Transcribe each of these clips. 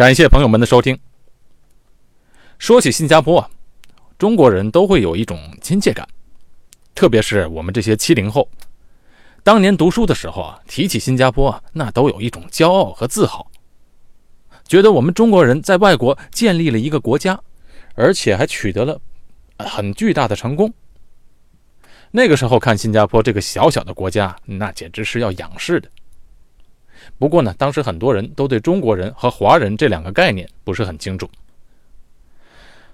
感谢朋友们的收听。说起新加坡啊，中国人都会有一种亲切感，特别是我们这些七零后，当年读书的时候啊，提起新加坡啊，那都有一种骄傲和自豪，觉得我们中国人在外国建立了一个国家，而且还取得了很巨大的成功。那个时候看新加坡这个小小的国家，那简直是要仰视的。不过呢，当时很多人都对中国人和华人这两个概念不是很清楚。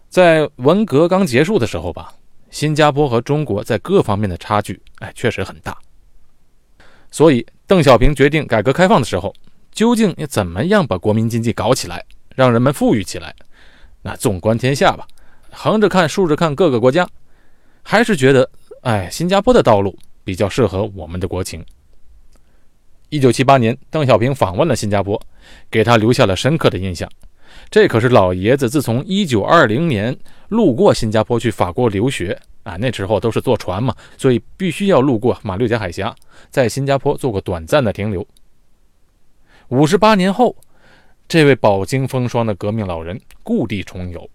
在文革刚结束的时候吧，新加坡和中国在各方面的差距，哎，确实很大。所以邓小平决定改革开放的时候，究竟要怎么样把国民经济搞起来，让人们富裕起来？那纵观天下吧，横着看、竖着看各个国家，还是觉得，哎，新加坡的道路比较适合我们的国情。一九七八年，邓小平访问了新加坡，给他留下了深刻的印象。这可是老爷子自从一九二零年路过新加坡去法国留学啊，那时候都是坐船嘛，所以必须要路过马六甲海峡，在新加坡做过短暂的停留。五十八年后，这位饱经风霜的革命老人故地重游，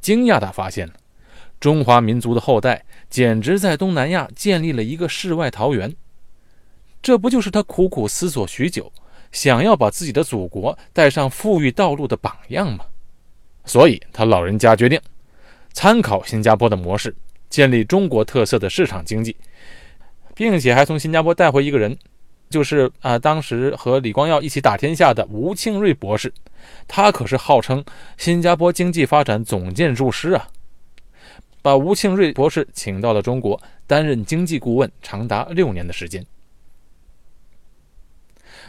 惊讶地发现，中华民族的后代简直在东南亚建立了一个世外桃源。这不就是他苦苦思索许久，想要把自己的祖国带上富裕道路的榜样吗？所以，他老人家决定参考新加坡的模式，建立中国特色的市场经济，并且还从新加坡带回一个人，就是啊，当时和李光耀一起打天下的吴庆瑞博士。他可是号称新加坡经济发展总建筑师啊！把吴庆瑞博士请到了中国，担任经济顾问，长达六年的时间。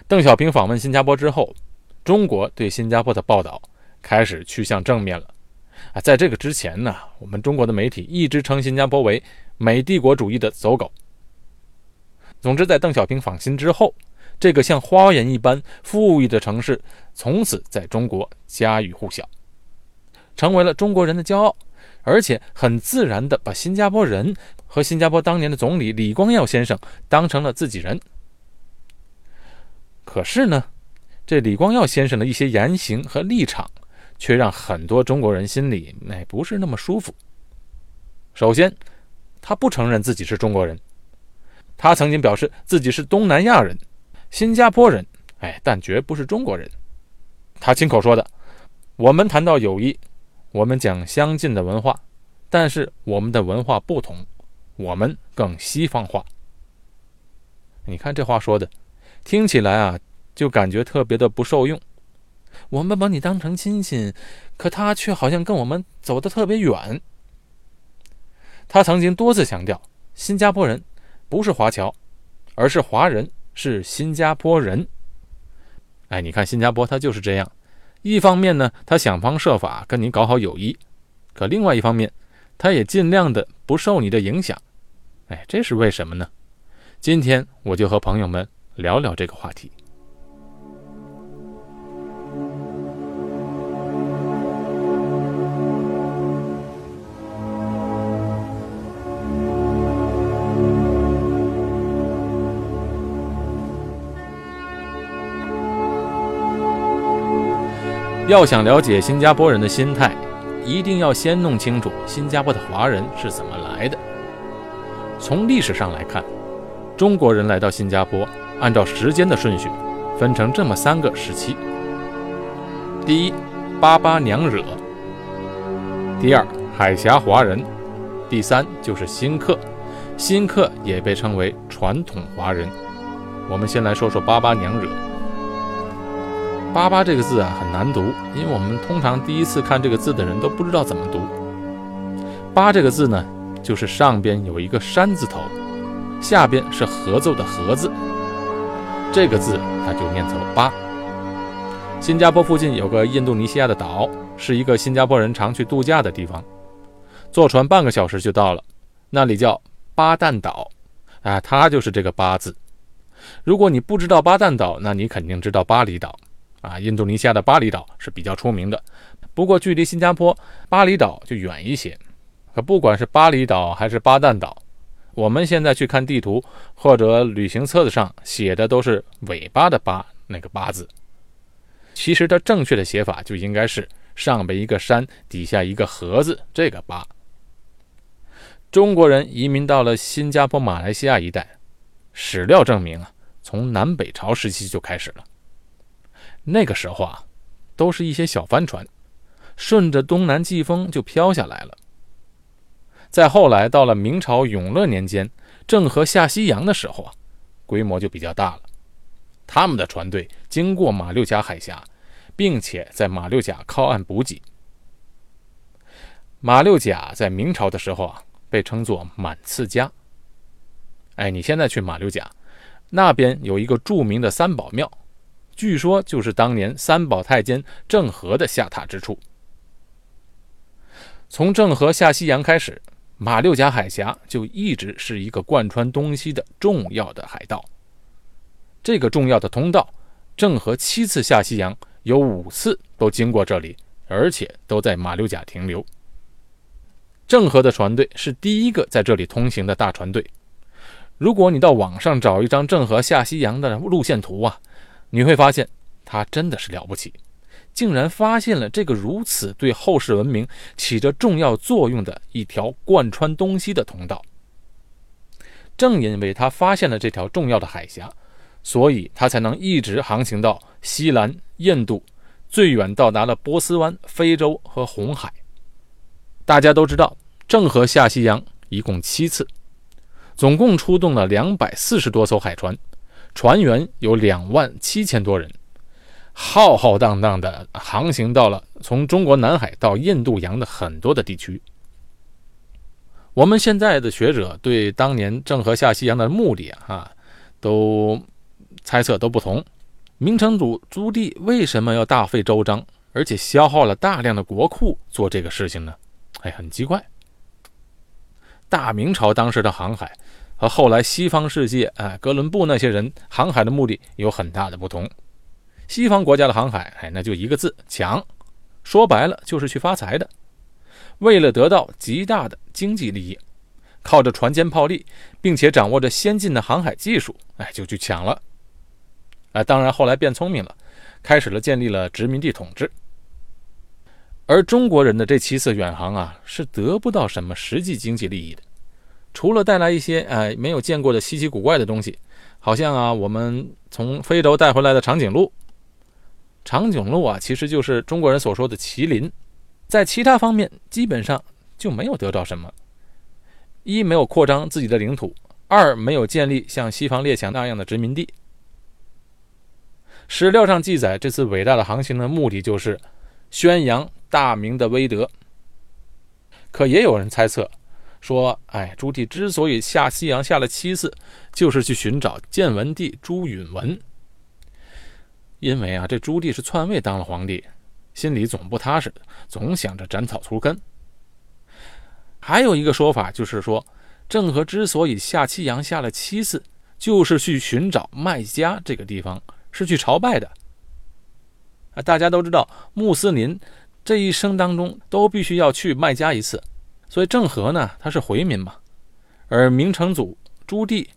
邓小平访问新加坡之后，中国对新加坡的报道开始趋向正面了。啊，在这个之前呢，我们中国的媒体一直称新加坡为美帝国主义的走狗。总之，在邓小平访新之后，这个像花园一般富裕的城市从此在中国家喻户晓，成为了中国人的骄傲，而且很自然地把新加坡人和新加坡当年的总理李光耀先生当成了自己人。可是呢，这李光耀先生的一些言行和立场，却让很多中国人心里哎不是那么舒服。首先，他不承认自己是中国人，他曾经表示自己是东南亚人、新加坡人，哎，但绝不是中国人。他亲口说的：“我们谈到友谊，我们讲相近的文化，但是我们的文化不同，我们更西方化。”你看这话说的。听起来啊，就感觉特别的不受用。我们把你当成亲戚，可他却好像跟我们走得特别远。他曾经多次强调，新加坡人不是华侨，而是华人，是新加坡人。哎，你看新加坡，他就是这样。一方面呢，他想方设法跟你搞好友谊；可另外一方面，他也尽量的不受你的影响。哎，这是为什么呢？今天我就和朋友们。聊聊这个话题。要想了解新加坡人的心态，一定要先弄清楚新加坡的华人是怎么来的。从历史上来看，中国人来到新加坡。按照时间的顺序，分成这么三个时期：第一，巴巴娘惹；第二，海峡华人；第三就是新客。新客也被称为传统华人。我们先来说说巴巴娘惹。巴巴这个字啊很难读，因为我们通常第一次看这个字的人都不知道怎么读。巴这个字呢，就是上边有一个山字头，下边是合奏的合字。这个字它就念作“巴”。新加坡附近有个印度尼西亚的岛，是一个新加坡人常去度假的地方，坐船半个小时就到了，那里叫巴旦岛，啊，它就是这个“巴”字。如果你不知道巴旦岛，那你肯定知道巴厘岛，啊，印度尼西亚的巴厘岛是比较出名的，不过距离新加坡巴厘岛就远一些。可不管是巴厘岛还是巴旦岛。我们现在去看地图或者旅行册子上写的都是尾巴的“巴”那个“巴”字。其实它正确的写法就应该是上边一个山，底下一个河字，这个巴。中国人移民到了新加坡、马来西亚一带，史料证明啊，从南北朝时期就开始了。那个时候啊，都是一些小帆船，顺着东南季风就飘下来了。再后来到了明朝永乐年间，郑和下西洋的时候啊，规模就比较大了。他们的船队经过马六甲海峡，并且在马六甲靠岸补给。马六甲在明朝的时候啊，被称作满次家。哎，你现在去马六甲，那边有一个著名的三宝庙，据说就是当年三宝太监郑和的下榻之处。从郑和下西洋开始。马六甲海峡就一直是一个贯穿东西的重要的海道。这个重要的通道，郑和七次下西洋，有五次都经过这里，而且都在马六甲停留。郑和的船队是第一个在这里通行的大船队。如果你到网上找一张郑和下西洋的路线图啊，你会发现他真的是了不起。竟然发现了这个如此对后世文明起着重要作用的一条贯穿东西的通道。正因为他发现了这条重要的海峡，所以他才能一直航行到西兰、印度，最远到达了波斯湾、非洲和红海。大家都知道，郑和下西洋一共七次，总共出动了两百四十多艘海船，船员有两万七千多人。浩浩荡荡地航行到了从中国南海到印度洋的很多的地区。我们现在的学者对当年郑和下西洋的目的啊，都猜测都不同。明成祖朱棣为什么要大费周章，而且消耗了大量的国库做这个事情呢？哎，很奇怪。大明朝当时的航海和后来西方世界，哎，哥伦布那些人航海的目的有很大的不同。西方国家的航海，哎，那就一个字抢，说白了就是去发财的。为了得到极大的经济利益，靠着船坚炮利，并且掌握着先进的航海技术，哎，就去抢了。哎，当然后来变聪明了，开始了建立了殖民地统治。而中国人的这七次远航啊，是得不到什么实际经济利益的，除了带来一些哎没有见过的稀奇古怪的东西，好像啊，我们从非洲带回来的长颈鹿。长颈鹿啊，其实就是中国人所说的麒麟，在其他方面基本上就没有得到什么：一没有扩张自己的领土，二没有建立像西方列强那样的殖民地。史料上记载，这次伟大的航行的目的就是宣扬大明的威德。可也有人猜测说，哎，朱棣之所以下西洋下了七次，就是去寻找建文帝朱允文。因为啊，这朱棣是篡位当了皇帝，心里总不踏实，总想着斩草除根。还有一个说法就是说，郑和之所以下西洋下了七次，就是去寻找麦加这个地方，是去朝拜的。啊，大家都知道，穆斯林这一生当中都必须要去麦加一次，所以郑和呢，他是回民嘛，而明成祖朱棣，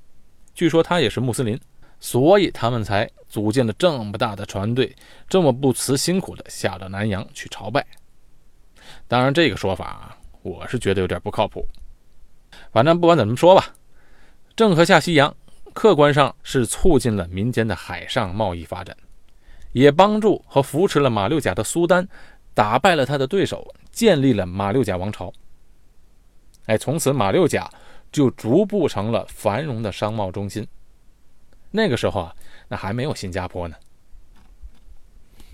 据说他也是穆斯林。所以他们才组建了这么大的船队，这么不辞辛苦的下到南洋去朝拜。当然，这个说法，我是觉得有点不靠谱。反正不管怎么说吧，郑和下西洋，客观上是促进了民间的海上贸易发展，也帮助和扶持了马六甲的苏丹，打败了他的对手，建立了马六甲王朝。哎，从此马六甲就逐步成了繁荣的商贸中心。那个时候啊，那还没有新加坡呢。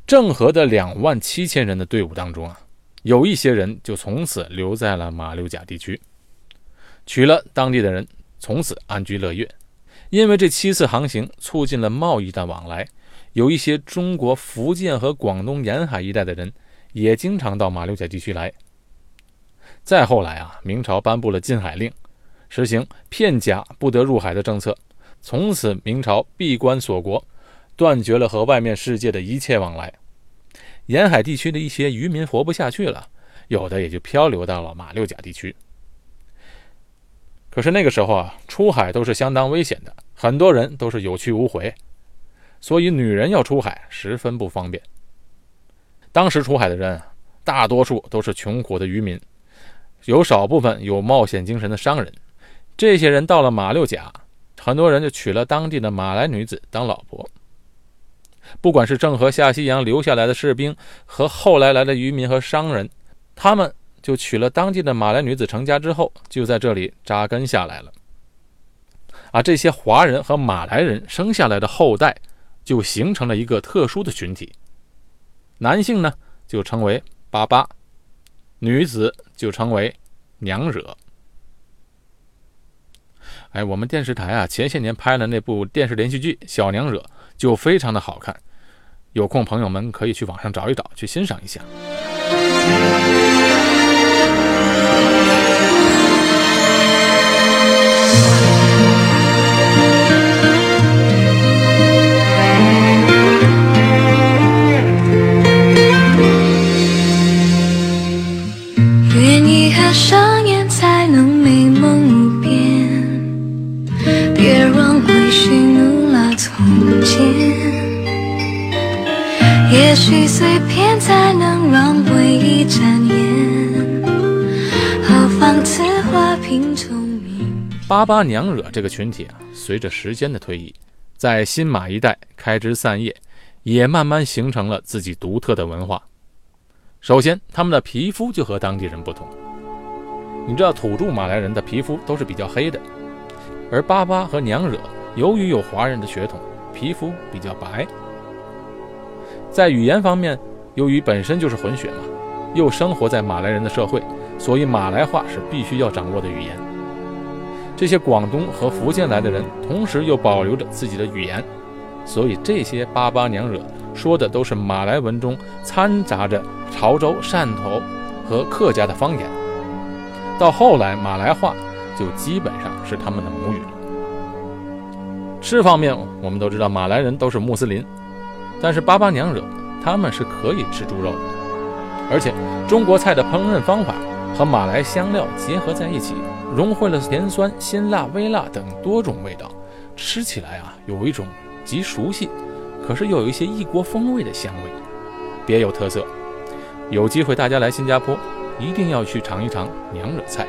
郑和的两万七千人的队伍当中啊，有一些人就从此留在了马六甲地区，娶了当地的人，从此安居乐业。因为这七次航行促进了贸易的往来，有一些中国福建和广东沿海一带的人也经常到马六甲地区来。再后来啊，明朝颁布了禁海令，实行片甲不得入海的政策。从此，明朝闭关锁国，断绝了和外面世界的一切往来。沿海地区的一些渔民活不下去了，有的也就漂流到了马六甲地区。可是那个时候啊，出海都是相当危险的，很多人都是有去无回，所以女人要出海十分不方便。当时出海的人，大多数都是穷苦的渔民，有少部分有冒险精神的商人。这些人到了马六甲，很多人就娶了当地的马来女子当老婆。不管是郑和下西洋留下来的士兵，和后来来的渔民和商人，他们就娶了当地的马来女子成家之后，就在这里扎根下来了。而这些华人和马来人生下来的后代，就形成了一个特殊的群体。男性呢，就称为巴巴；女子就称为娘惹。哎，我们电视台啊，前些年拍了那部电视连续剧《小娘惹》就非常的好看，有空朋友们可以去网上找一找，去欣赏一下。许碎片才能让回忆展颜，何妨此花品聪明。八八娘惹这个群体啊，随着时间的推移，在新马一带开枝散叶，也慢慢形成了自己独特的文化。首先，他们的皮肤就和当地人不同。你知道，土著马来人的皮肤都是比较黑的，而巴巴和娘惹由于有华人的血统，皮肤比较白。在语言方面，由于本身就是混血嘛，又生活在马来人的社会，所以马来话是必须要掌握的语言。这些广东和福建来的人，同时又保留着自己的语言，所以这些巴巴娘惹说的都是马来文中掺杂着潮州、汕头和客家的方言。到后来，马来话就基本上是他们的母语了。吃方面，我们都知道马来人都是穆斯林。但是巴巴娘惹他们是可以吃猪肉的，而且中国菜的烹饪方法和马来香料结合在一起，融汇了甜酸、辛辣、微辣等多种味道，吃起来啊有一种极熟悉，可是又有一些异国风味的香味，别有特色。有机会大家来新加坡，一定要去尝一尝娘惹菜。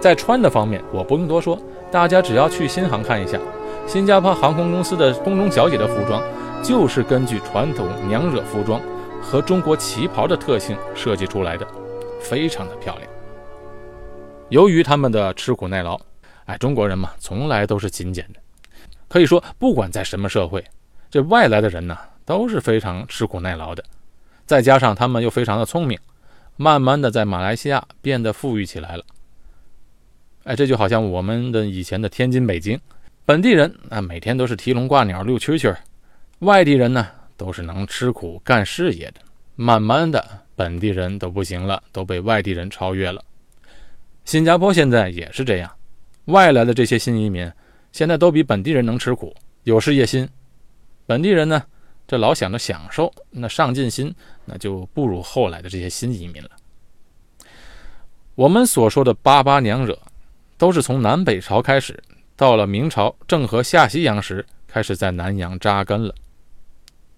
在穿的方面，我不用多说，大家只要去新航看一下。新加坡航空公司的空中小姐的服装，就是根据传统娘惹服装和中国旗袍的特性设计出来的，非常的漂亮。由于他们的吃苦耐劳，哎，中国人嘛，从来都是勤俭的。可以说，不管在什么社会，这外来的人呢，都是非常吃苦耐劳的。再加上他们又非常的聪明，慢慢的在马来西亚变得富裕起来了。哎，这就好像我们的以前的天津、北京。本地人啊，每天都是提笼挂鸟、遛蛐蛐儿；外地人呢，都是能吃苦干事业的。慢慢的，本地人都不行了，都被外地人超越了。新加坡现在也是这样，外来的这些新移民现在都比本地人能吃苦、有事业心。本地人呢，这老想着享受，那上进心那就不如后来的这些新移民了。我们所说的八八娘惹，都是从南北朝开始。到了明朝郑和下西洋时，开始在南洋扎根了。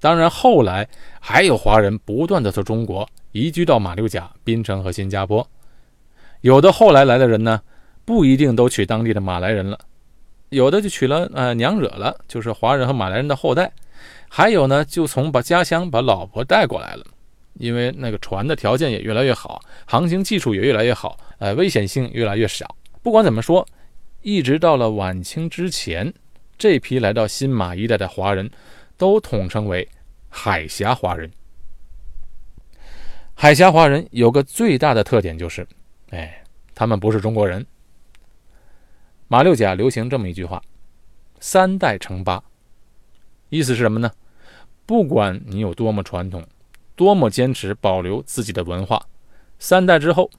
当然，后来还有华人不断的从中国移居到马六甲、槟城和新加坡。有的后来来的人呢，不一定都娶当地的马来人了，有的就娶了呃娘惹了，就是华人和马来人的后代。还有呢，就从把家乡把老婆带过来了，因为那个船的条件也越来越好，航行技术也越来越好，呃，危险性越来越少。不管怎么说。一直到了晚清之前，这批来到新马一带的华人，都统称为海峡华人。海峡华人有个最大的特点就是，哎，他们不是中国人。马六甲流行这么一句话：“三代称八”，意思是什么呢？不管你有多么传统，多么坚持保留自己的文化，三代之后，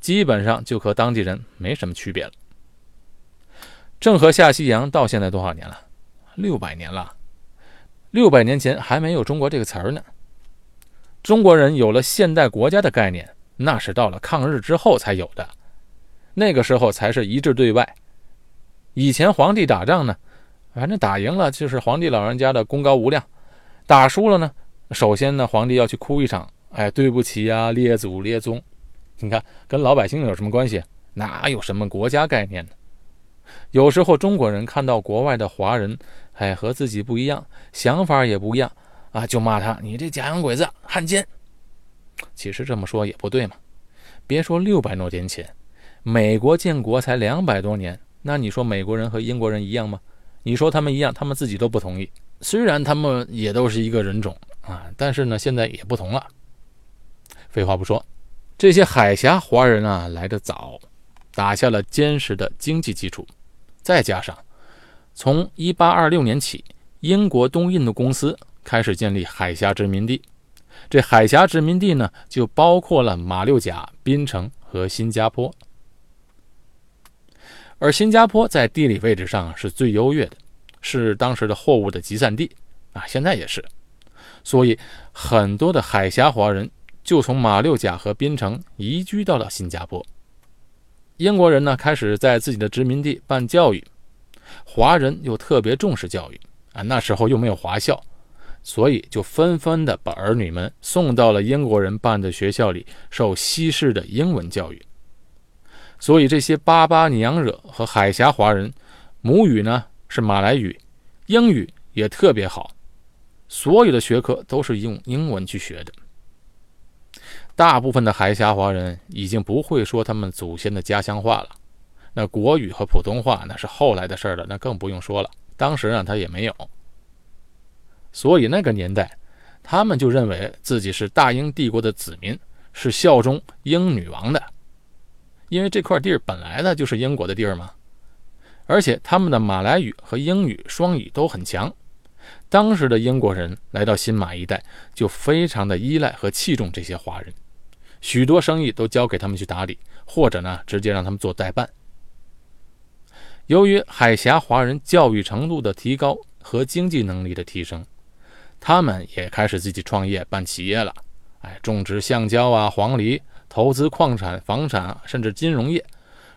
基本上就和当地人没什么区别了。郑和下西洋到现在多少年了？六百年了。六百年前还没有“中国”这个词儿呢。中国人有了现代国家的概念，那是到了抗日之后才有的。那个时候才是一致对外。以前皇帝打仗呢，反正打赢了就是皇帝老人家的功高无量，打输了呢，首先呢，皇帝要去哭一场，哎，对不起呀，列祖列宗。你看，跟老百姓有什么关系？哪有什么国家概念呢？有时候中国人看到国外的华人，哎，和自己不一样，想法也不一样啊，就骂他：“你这假洋鬼子，汉奸。”其实这么说也不对嘛。别说六百多年前，美国建国才两百多年，那你说美国人和英国人一样吗？你说他们一样，他们自己都不同意。虽然他们也都是一个人种啊，但是呢，现在也不同了。废话不说，这些海峡华人啊来得早，打下了坚实的经济基础。再加上从1826年起，英国东印度公司开始建立海峡殖民地。这海峡殖民地呢，就包括了马六甲、槟城和新加坡。而新加坡在地理位置上是最优越的，是当时的货物的集散地啊，现在也是。所以很多的海峡华人就从马六甲和槟城移居到了新加坡。英国人呢，开始在自己的殖民地办教育，华人又特别重视教育啊，那时候又没有华校。所以就纷纷的把儿女们送到了英国人办的学校里受西式的英文教育。所以这些巴巴娘惹和海峡华人，母语呢是马来语，英语也特别好，所有的学科都是用英文去学的。大部分的海峡华人已经不会说他们祖先的家乡话了，那国语和普通话那是后来的事了，那更不用说了。当时啊他也没有。所以那个年代，他们就认为自己是大英帝国的子民，是效忠英女王的，因为这块地儿本来呢就是英国的地儿嘛。而且他们的马来语和英语双语都很强。当时的英国人来到新马一带，就非常的依赖和器重这些华人，许多生意都交给他们去打理，或者呢直接让他们做代办。由于海峡华人教育程度的提高和经济能力的提升。他们也开始自己创业办企业了，哎，种植橡胶啊、黄梨，投资矿产、房产，甚至金融业，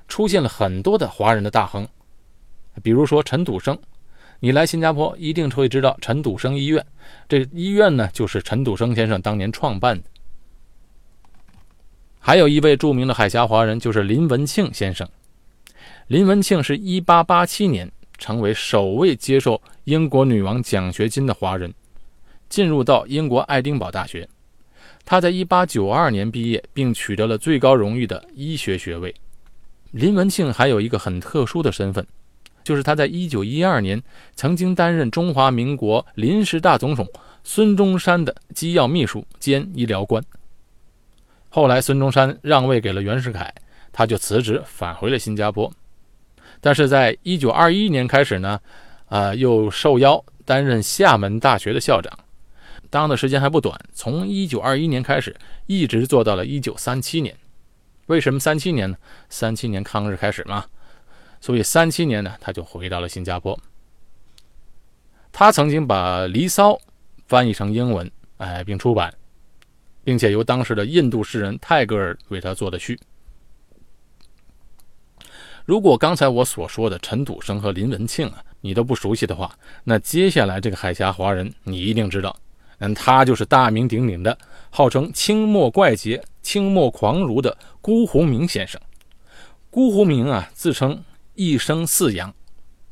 出现了很多的华人的大亨。比如说陈笃生，你来新加坡一定会知道陈笃生医院，这医院呢就是陈笃生先生当年创办的。还有一位著名的海峡华人就是林文庆先生，林文庆是一八八七年成为首位接受英国女王奖学金的华人。进入到英国爱丁堡大学，他在一八九二年毕业，并取得了最高荣誉的医学学位。林文庆还有一个很特殊的身份，就是他在一九一二年曾经担任中华民国临时大总统孙中山的机要秘书兼医疗官。后来孙中山让位给了袁世凯，他就辞职返回了新加坡。但是在1921年开始呢，呃，又受邀担任厦门大学的校长。当的时间还不短，从一九二一年开始，一直做到了一九三七年。为什么三七年呢？三七年抗日开始嘛，所以三七年呢，他就回到了新加坡。他曾经把《离骚》翻译成英文，哎，并出版，并且由当时的印度诗人泰戈尔为他做的序。如果刚才我所说的陈笃生和林文庆啊，你都不熟悉的话，那接下来这个海峡华人，你一定知道。嗯，他就是大名鼎鼎的，号称清末怪杰、清末狂儒的辜鸿铭先生。辜鸿铭啊，自称一生四洋，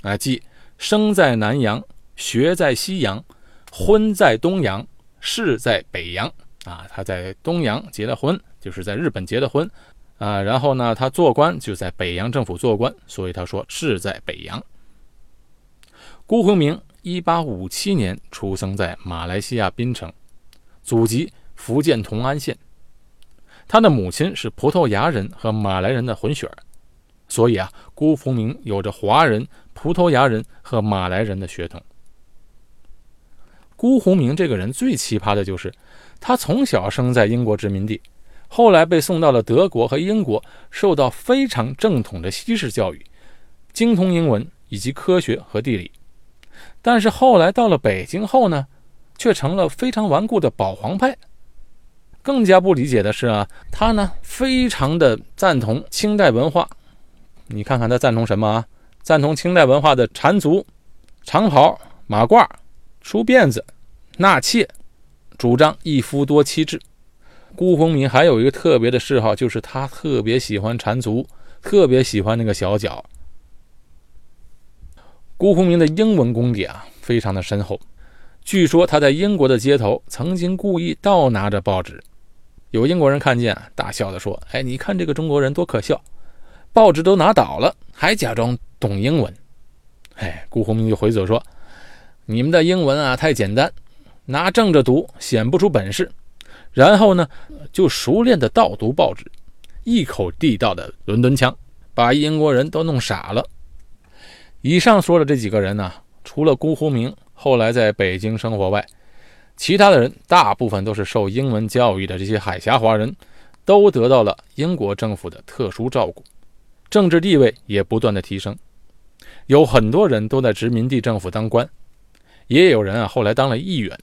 啊，即生在南洋，学在西洋，婚在东洋，仕在北洋。啊，他在东洋结了婚，就是在日本结的婚，啊，然后呢，他做官就在北洋政府做官，所以他说是在北洋。辜鸿铭。一八五七年出生在马来西亚槟城，祖籍福建同安县。他的母亲是葡萄牙人和马来人的混血儿，所以啊，辜鸿铭有着华人、葡萄牙人和马来人的血统。辜鸿铭这个人最奇葩的就是，他从小生在英国殖民地，后来被送到了德国和英国，受到非常正统的西式教育，精通英文以及科学和地理。但是后来到了北京后呢，却成了非常顽固的保皇派。更加不理解的是啊，他呢非常的赞同清代文化。你看看他赞同什么啊？赞同清代文化的缠足、长袍、马褂、梳辫子、纳妾，主张一夫多妻制。辜鸿铭还有一个特别的嗜好，就是他特别喜欢缠足，特别喜欢那个小脚。辜鸿铭的英文功底啊，非常的深厚。据说他在英国的街头曾经故意倒拿着报纸，有英国人看见，大笑的说：“哎，你看这个中国人多可笑，报纸都拿倒了，还假装懂英文。”哎，辜鸿铭就回嘴说：“你们的英文啊太简单，拿正着读显不出本事。”然后呢，就熟练的倒读报纸，一口地道的伦敦腔，把英国人都弄傻了。以上说的这几个人呢，除了辜鸿铭后来在北京生活外，其他的人大部分都是受英文教育的这些海峡华人，都得到了英国政府的特殊照顾，政治地位也不断的提升。有很多人都在殖民地政府当官，也有人啊后来当了议员。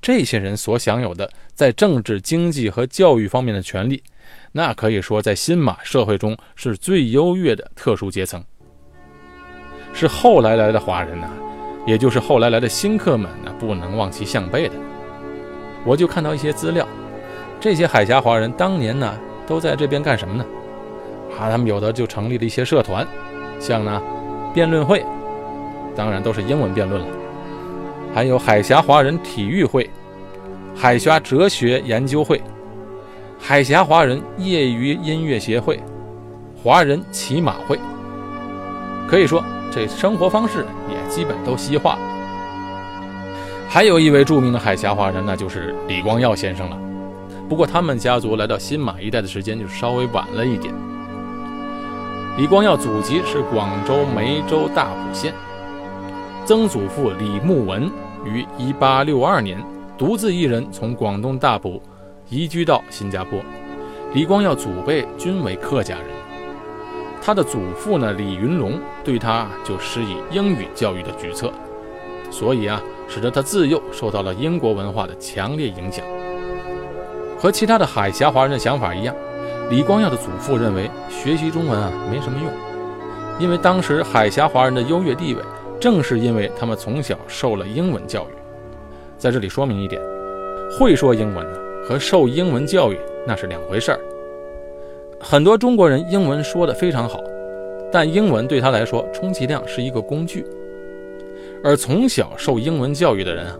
这些人所享有的在政治、经济和教育方面的权利，那可以说在新马社会中是最优越的特殊阶层。是后来来的华人呢，也就是后来来的新客们，那不能望其项背的。我就看到一些资料，这些海峡华人当年呢都在这边干什么呢？啊，他们有的就成立了一些社团，像呢辩论会，当然都是英文辩论了。还有海峡华人体育会、海峡哲学研究会、海峡华人业余音乐协会、华人骑马会，可以说这生活方式也基本都西化了。还有一位著名的海峡华人，那就是李光耀先生了。不过他们家族来到新马一带的时间就稍微晚了一点。李光耀祖籍是广州梅州大埔县。曾祖父李慕文于1862年独自一人从广东大埔移居到新加坡。李光耀祖辈均为客家人。他的祖父呢，李云龙对他就施以英语教育的举措，所以啊，使得他自幼受到了英国文化的强烈影响。和其他的海峡华人的想法一样，李光耀的祖父认为学习中文啊没什么用，因为当时海峡华人的优越地位。正是因为他们从小受了英文教育，在这里说明一点，会说英文和受英文教育那是两回事儿。很多中国人英文说的非常好，但英文对他来说充其量是一个工具。而从小受英文教育的人啊，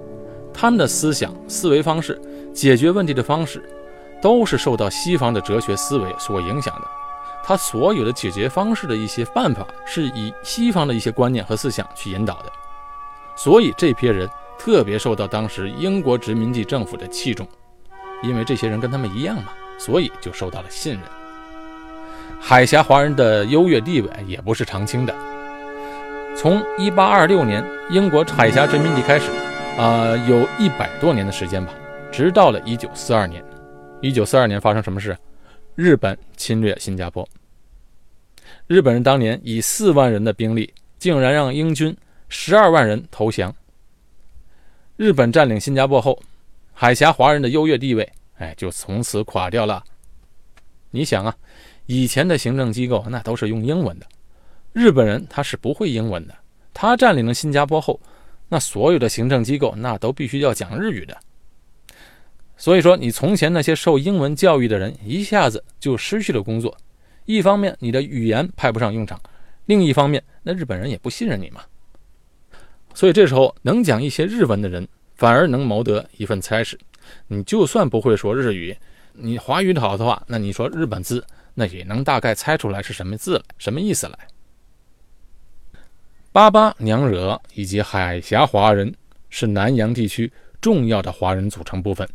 他们的思想、思维方式、解决问题的方式，都是受到西方的哲学思维所影响的。他所有的解决方式的一些办法，是以西方的一些观念和思想去引导的，所以这批人特别受到当时英国殖民地政府的器重，因为这些人跟他们一样嘛，所以就受到了信任。海峡华人的优越地位也不是常青的，从1826年英国海峡殖民地开始，啊，有一百多年的时间吧，直到了1942年。1942年发生什么事？日本侵略新加坡，日本人当年以四万人的兵力，竟然让英军十二万人投降。日本占领新加坡后，海峡华人的优越地位，哎，就从此垮掉了。你想啊，以前的行政机构那都是用英文的，日本人他是不会英文的，他占领了新加坡后，那所有的行政机构那都必须要讲日语的。所以说，你从前那些受英文教育的人一下子就失去了工作。一方面，你的语言派不上用场；另一方面，那日本人也不信任你嘛。所以这时候，能讲一些日文的人反而能谋得一份差事。你就算不会说日语，你华语好的话，那你说日本字，那也能大概猜出来是什么字来，什么意思来。巴巴娘惹以及海峡华人是南洋地区重要的华人组成部分。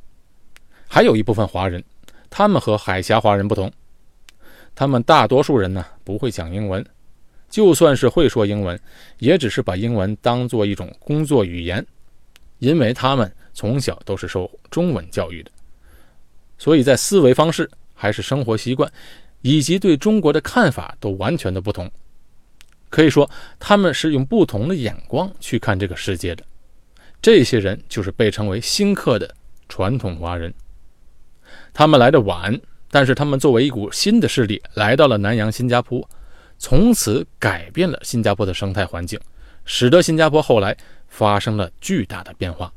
还有一部分华人，他们和海峡华人不同，他们大多数人呢不会讲英文，就算是会说英文，也只是把英文当做一种工作语言，因为他们从小都是受中文教育的，所以在思维方式、还是生活习惯，以及对中国的看法都完全的不同，可以说他们是用不同的眼光去看这个世界的。这些人就是被称为新客的传统华人。他们来的晚，但是他们作为一股新的势力来到了南洋新加坡，从此改变了新加坡的生态环境，使得新加坡后来发生了巨大的变化。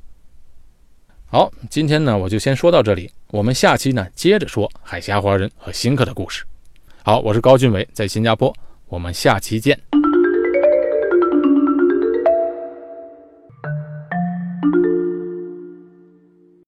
好，今天呢我就先说到这里，我们下期呢接着说海峡华人和新客的故事。好，我是高俊伟，在新加坡，我们下期见。